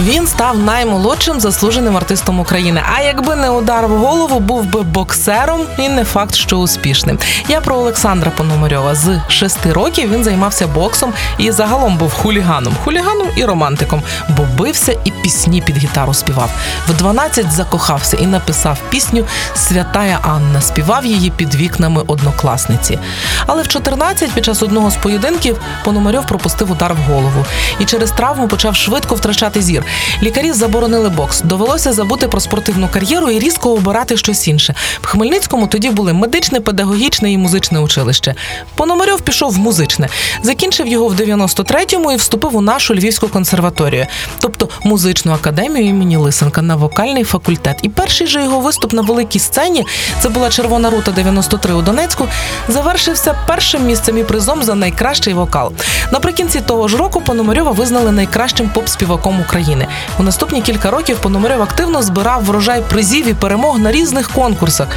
Він став наймолодшим заслуженим артистом України. А якби не удар в голову, був би боксером і не факт, що успішним. Я про Олександра Пономарьова. З шести років він займався боксом і загалом був хуліганом, хуліганом і романтиком, бо бився і пісні під гітару співав. В 12 закохався і написав пісню Святая Анна. Співав її під вікнами однокласниці. Але в 14 під час одного з поєдинків Пономарьов пропустив удар в голову і через травму почав швидко втрачати зір. Лікарі заборонили бокс. Довелося забути про спортивну кар'єру і різко обирати щось інше. В Хмельницькому тоді були медичне, педагогічне і музичне училище. Пономарьов пішов в музичне, закінчив його в 93-му і вступив у нашу львівську консерваторію, тобто музичну академію імені Лисенка на вокальний факультет. І перший же його виступ на великій сцені це була Червона рута 93 у Донецьку. Завершився першим місцем і призом за найкращий вокал. Наприкінці того ж року Пономарьова визнали найкращим поп-співаком України. України. У наступні кілька років Пономарьов активно збирав врожай призів і перемог на різних конкурсах.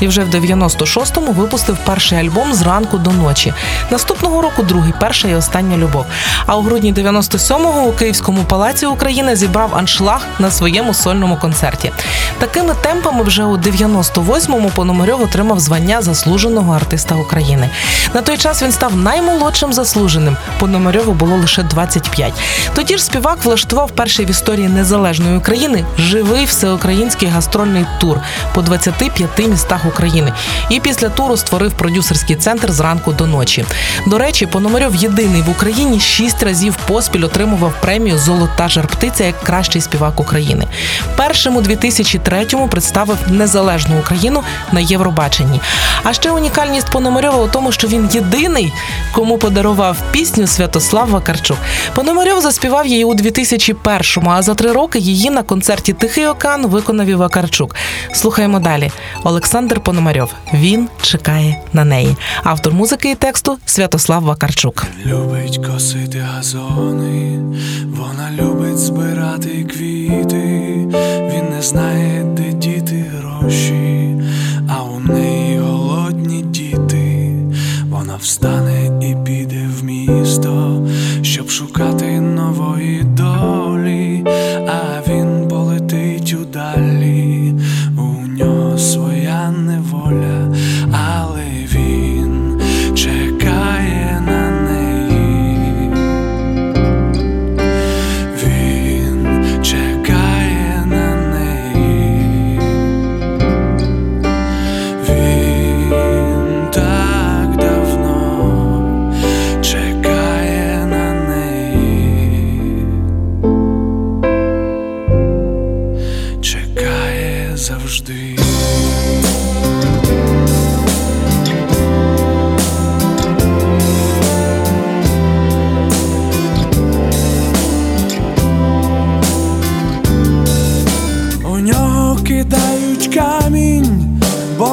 І вже в 96-му випустив перший альбом зранку до ночі. Наступного року другий, перша і остання любов. А у грудні 97-го у Київському палаці України зібрав аншлаг на своєму сольному концерті. Такими темпами вже у 98-му Пономарьов отримав звання заслуженого артиста України. На той час він став наймолодшим заслуженим. Пономарьову було лише 25. Тоді ж співак влаштував перший в історії незалежної України живий всеукраїнський гастрольний тур по 25 містах України. І після туру створив продюсерський центр зранку до ночі. До речі, Пономарьов єдиний в Україні шість разів поспіль отримував премію Золота жарптиця як кращий співак України. Першим у 2003-му представив незалежну Україну на Євробаченні. А ще унікальність Пономарьова у тому, що він єдиний, кому подарував пісню Святослав Вакарчук. Пономарьов заспівав її у 2001 першому, а за три роки її на концерті Тихий океан виконав і Вакарчук. Слухаємо далі. Олександр Пономарьов. Він чекає на неї. Автор музики і тексту Святослав Вакарчук. Любить косити газони, вона любить збирати квіти. Він не знає, де діти гроші,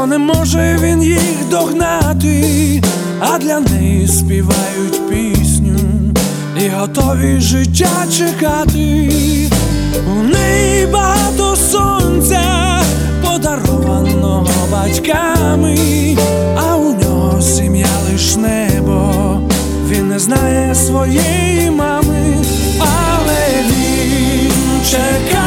не може він їх догнати, а для неї співають пісню і готові життя чекати. У неї багато сонця, подарованого батьками, а у нього сім'я лиш небо, він не знає своєї мами, але він чекає.